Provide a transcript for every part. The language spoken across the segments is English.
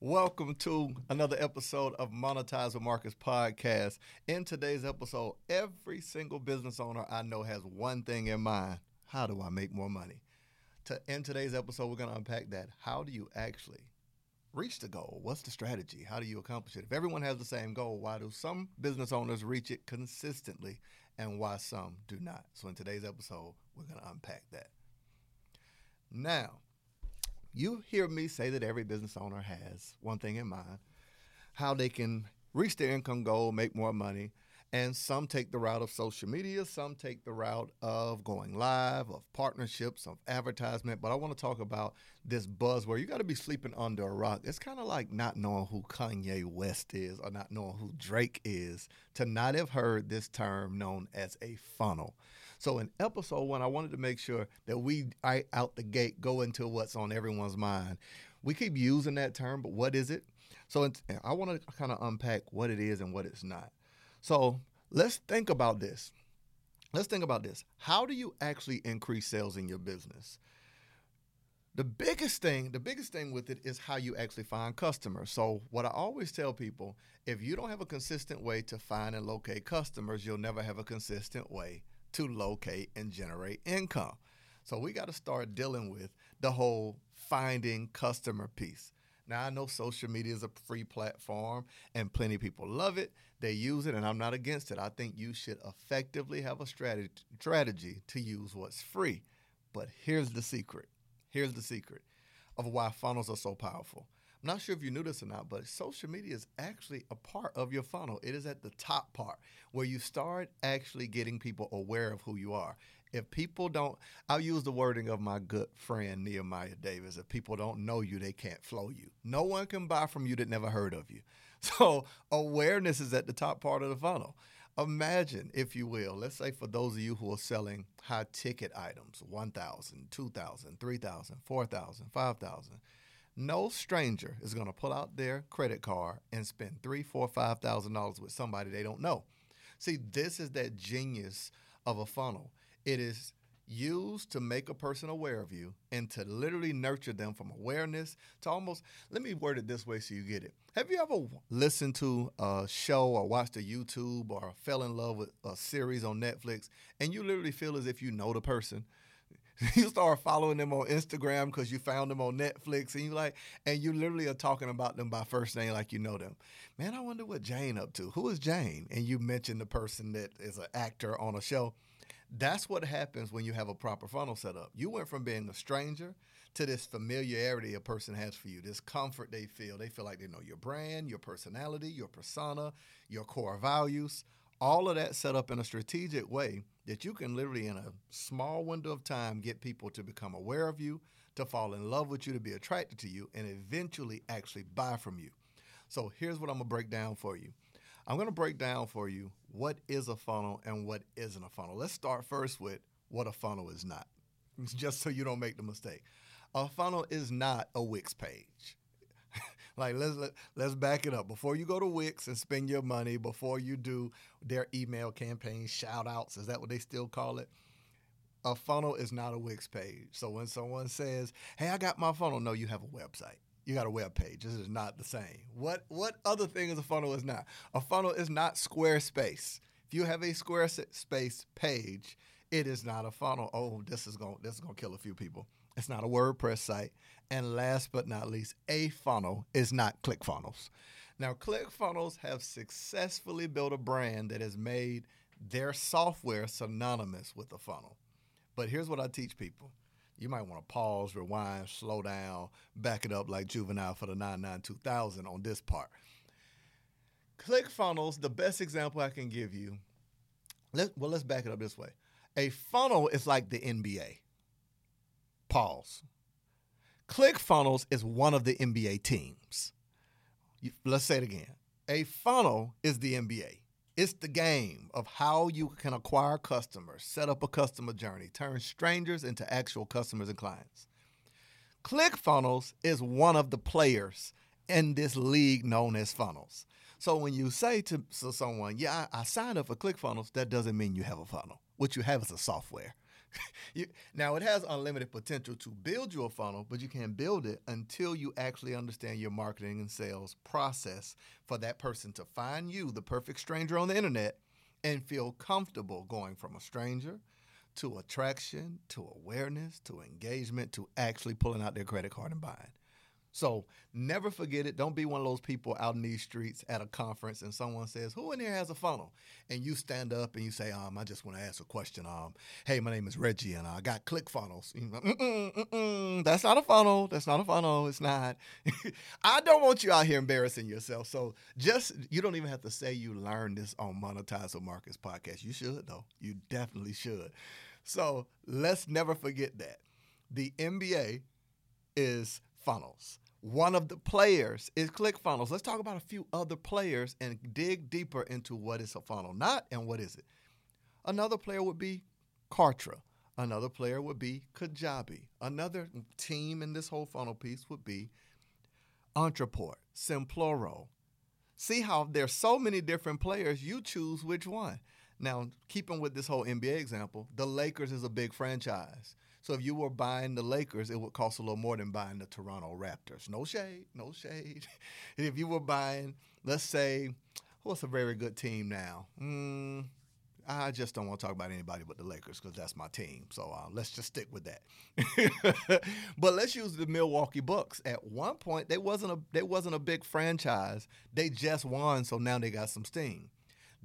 Welcome to another episode of Monetize with Marcus podcast. In today's episode, every single business owner I know has one thing in mind how do I make more money? To, in today's episode, we're going to unpack that. How do you actually reach the goal? What's the strategy? How do you accomplish it? If everyone has the same goal, why do some business owners reach it consistently and why some do not? So, in today's episode, we're going to unpack that. Now, you hear me say that every business owner has one thing in mind how they can reach their income goal, make more money. And some take the route of social media, some take the route of going live, of partnerships, of advertisement. But I want to talk about this buzz buzzword. You got to be sleeping under a rock. It's kind of like not knowing who Kanye West is or not knowing who Drake is to not have heard this term known as a funnel. So in episode one, I wanted to make sure that we I, out the gate go into what's on everyone's mind. We keep using that term, but what is it? So I want to kind of unpack what it is and what it's not. So let's think about this. Let's think about this. How do you actually increase sales in your business? The biggest thing, the biggest thing with it is how you actually find customers. So what I always tell people, if you don't have a consistent way to find and locate customers, you'll never have a consistent way to locate and generate income. So we got to start dealing with the whole finding customer piece. Now I know social media is a free platform and plenty of people love it. They use it and I'm not against it. I think you should effectively have a strategy strategy to use what's free. But here's the secret. Here's the secret of why funnels are so powerful. Not sure if you knew this or not, but social media is actually a part of your funnel. It is at the top part where you start actually getting people aware of who you are. If people don't, I'll use the wording of my good friend Nehemiah Davis. If people don't know you, they can't flow you. No one can buy from you that never heard of you. So awareness is at the top part of the funnel. Imagine, if you will, let's say for those of you who are selling high ticket items, 1,000, 2,000, 3,000, 4,000, 5,000 no stranger is going to pull out their credit card and spend three, four, five thousand dollars with somebody they don't know. See, this is that genius of a funnel. It is used to make a person aware of you and to literally nurture them from awareness to almost let me word it this way so you get it have you ever listened to a show or watched a youtube or fell in love with a series on netflix and you literally feel as if you know the person you start following them on Instagram because you found them on Netflix, and you like, and you literally are talking about them by first name like you know them. Man, I wonder what Jane up to. Who is Jane? And you mention the person that is an actor on a show. That's what happens when you have a proper funnel set up. You went from being a stranger to this familiarity a person has for you, this comfort they feel. They feel like they know your brand, your personality, your persona, your core values. All of that set up in a strategic way that you can literally, in a small window of time, get people to become aware of you, to fall in love with you, to be attracted to you, and eventually actually buy from you. So here's what I'm gonna break down for you. I'm gonna break down for you what is a funnel and what isn't a funnel. Let's start first with what a funnel is not, just so you don't make the mistake. A funnel is not a Wix page. Like let's let, let's back it up. Before you go to Wix and spend your money, before you do their email campaign shout outs, is that what they still call it? A funnel is not a Wix page. So when someone says, "Hey, I got my funnel," no, you have a website. You got a web page. This is not the same. What what other thing is a funnel is not? A funnel is not Squarespace. If you have a Squarespace page, it is not a funnel. Oh, this is going this is going to kill a few people. It's not a WordPress site. And last but not least, a funnel is not ClickFunnels. Now, ClickFunnels have successfully built a brand that has made their software synonymous with a funnel. But here's what I teach people. You might want to pause, rewind, slow down, back it up like Juvenile for the 992,000 on this part. ClickFunnels, the best example I can give you, let, well, let's back it up this way. A funnel is like the NBA. Pause. ClickFunnels is one of the NBA teams. Let's say it again. A funnel is the NBA. It's the game of how you can acquire customers, set up a customer journey, turn strangers into actual customers and clients. ClickFunnels is one of the players in this league known as funnels. So when you say to, someone, "Yeah, I, I signed up for ClickFunnels," that doesn't mean you have a funnel. What you have is a software. you, now it has unlimited potential to build you a funnel, but you can't build it until you actually understand your marketing and sales process for that person to find you, the perfect stranger on the internet, and feel comfortable going from a stranger to attraction to awareness to engagement to actually pulling out their credit card and buying. So never forget it. Don't be one of those people out in these streets at a conference and someone says, Who in here has a funnel? And you stand up and you say, um, I just want to ask a question. Um, hey, my name is Reggie and I got ClickFunnels. mm-mm, mm-mm, that's not a funnel. That's not a funnel. It's not. I don't want you out here embarrassing yourself. So just you don't even have to say you learned this on Monetize Marcus podcast. You should though. You definitely should. So let's never forget that. The NBA is funnels. One of the players is ClickFunnels. Let's talk about a few other players and dig deeper into what is a funnel not and what is it. Another player would be Kartra. Another player would be Kajabi. Another team in this whole funnel piece would be Ontraport, Simplero. See how there's so many different players, you choose which one. Now, keeping with this whole NBA example, the Lakers is a big franchise. So if you were buying the Lakers, it would cost a little more than buying the Toronto Raptors. No shade, no shade. if you were buying, let's say, what's a very good team now? Mm, I just don't want to talk about anybody but the Lakers because that's my team. So uh, let's just stick with that. but let's use the Milwaukee Bucks. At one point, they wasn't a they wasn't a big franchise. They just won, so now they got some steam.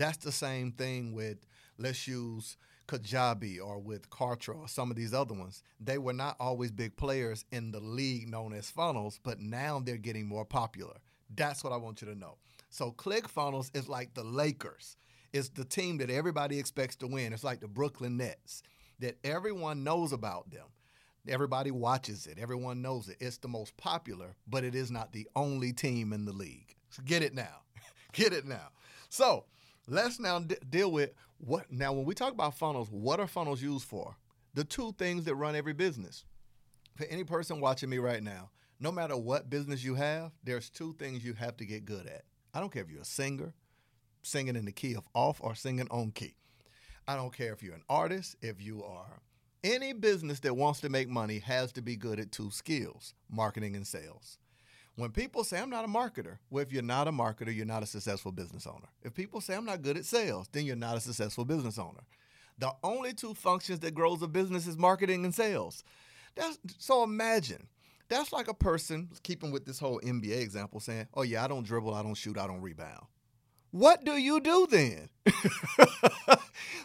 That's the same thing with let's use Kajabi or with Kartra or some of these other ones, they were not always big players in the league known as funnels, but now they're getting more popular. That's what I want you to know. So ClickFunnels is like the Lakers. It's the team that everybody expects to win. It's like the Brooklyn Nets that everyone knows about them. Everybody watches it. Everyone knows it. It's the most popular, but it is not the only team in the league. So get it now. get it now. So let's now d- deal with what now when we talk about funnels, what are funnels used for? The two things that run every business. For any person watching me right now, no matter what business you have, there's two things you have to get good at. I don't care if you're a singer, singing in the key of off or singing on key. I don't care if you're an artist, if you are any business that wants to make money has to be good at two skills, marketing and sales. When people say I'm not a marketer, well, if you're not a marketer, you're not a successful business owner. If people say I'm not good at sales, then you're not a successful business owner. The only two functions that grows a business is marketing and sales. That's so imagine. That's like a person keeping with this whole NBA example saying, "Oh yeah, I don't dribble, I don't shoot, I don't rebound." What do you do then?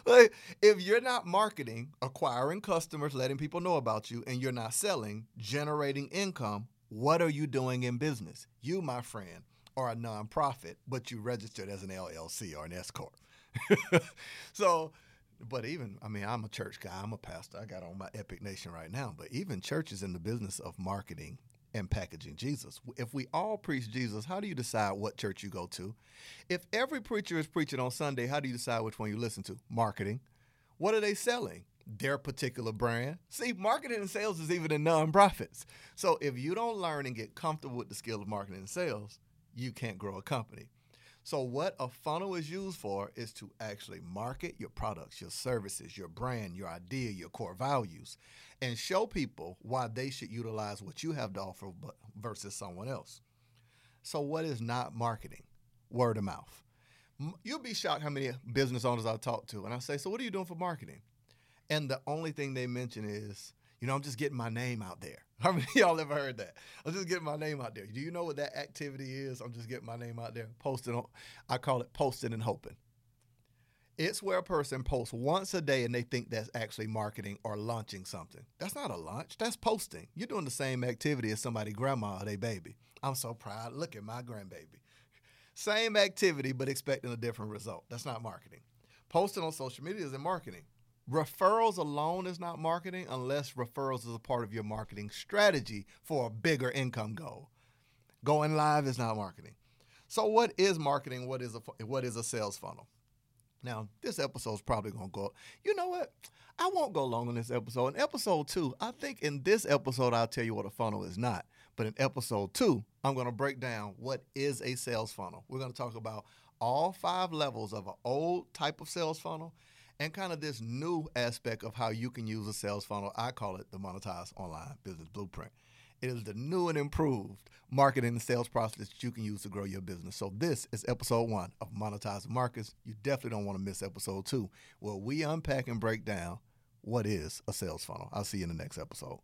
like, if you're not marketing, acquiring customers, letting people know about you, and you're not selling, generating income, what are you doing in business? You, my friend, are a nonprofit, but you registered as an LLC or an S corp. so, but even I mean, I'm a church guy. I'm a pastor. I got on my Epic Nation right now. But even churches in the business of marketing and packaging Jesus. If we all preach Jesus, how do you decide what church you go to? If every preacher is preaching on Sunday, how do you decide which one you listen to? Marketing. What are they selling? Their particular brand. See, marketing and sales is even in nonprofits. So if you don't learn and get comfortable with the skill of marketing and sales, you can't grow a company. So what a funnel is used for is to actually market your products, your services, your brand, your idea, your core values, and show people why they should utilize what you have to offer versus someone else. So what is not marketing? Word of mouth. You'll be shocked how many business owners I talk to, and I say, "So what are you doing for marketing?" And the only thing they mention is, you know, I'm just getting my name out there. How many y'all ever heard that? I'm just getting my name out there. Do you know what that activity is? I'm just getting my name out there. Posting, I call it posting and hoping. It's where a person posts once a day and they think that's actually marketing or launching something. That's not a launch, that's posting. You're doing the same activity as somebody grandma or their baby. I'm so proud. Look at my grandbaby. Same activity, but expecting a different result. That's not marketing. Posting on social media isn't marketing. Referrals alone is not marketing unless referrals is a part of your marketing strategy for a bigger income goal. Going live is not marketing. So what is marketing? What is a what is a sales funnel? Now, this episode is probably going to go. You know what? I won't go long on this episode. In episode two, I think in this episode, I'll tell you what a funnel is not. But in episode two, I'm going to break down what is a sales funnel. We're going to talk about all five levels of an old type of sales funnel and kind of this new aspect of how you can use a sales funnel. I call it the Monetize Online Business Blueprint. It is the new and improved marketing and sales process that you can use to grow your business. So, this is episode one of Monetize Marcus. You definitely don't want to miss episode two, where we unpack and break down what is a sales funnel. I'll see you in the next episode.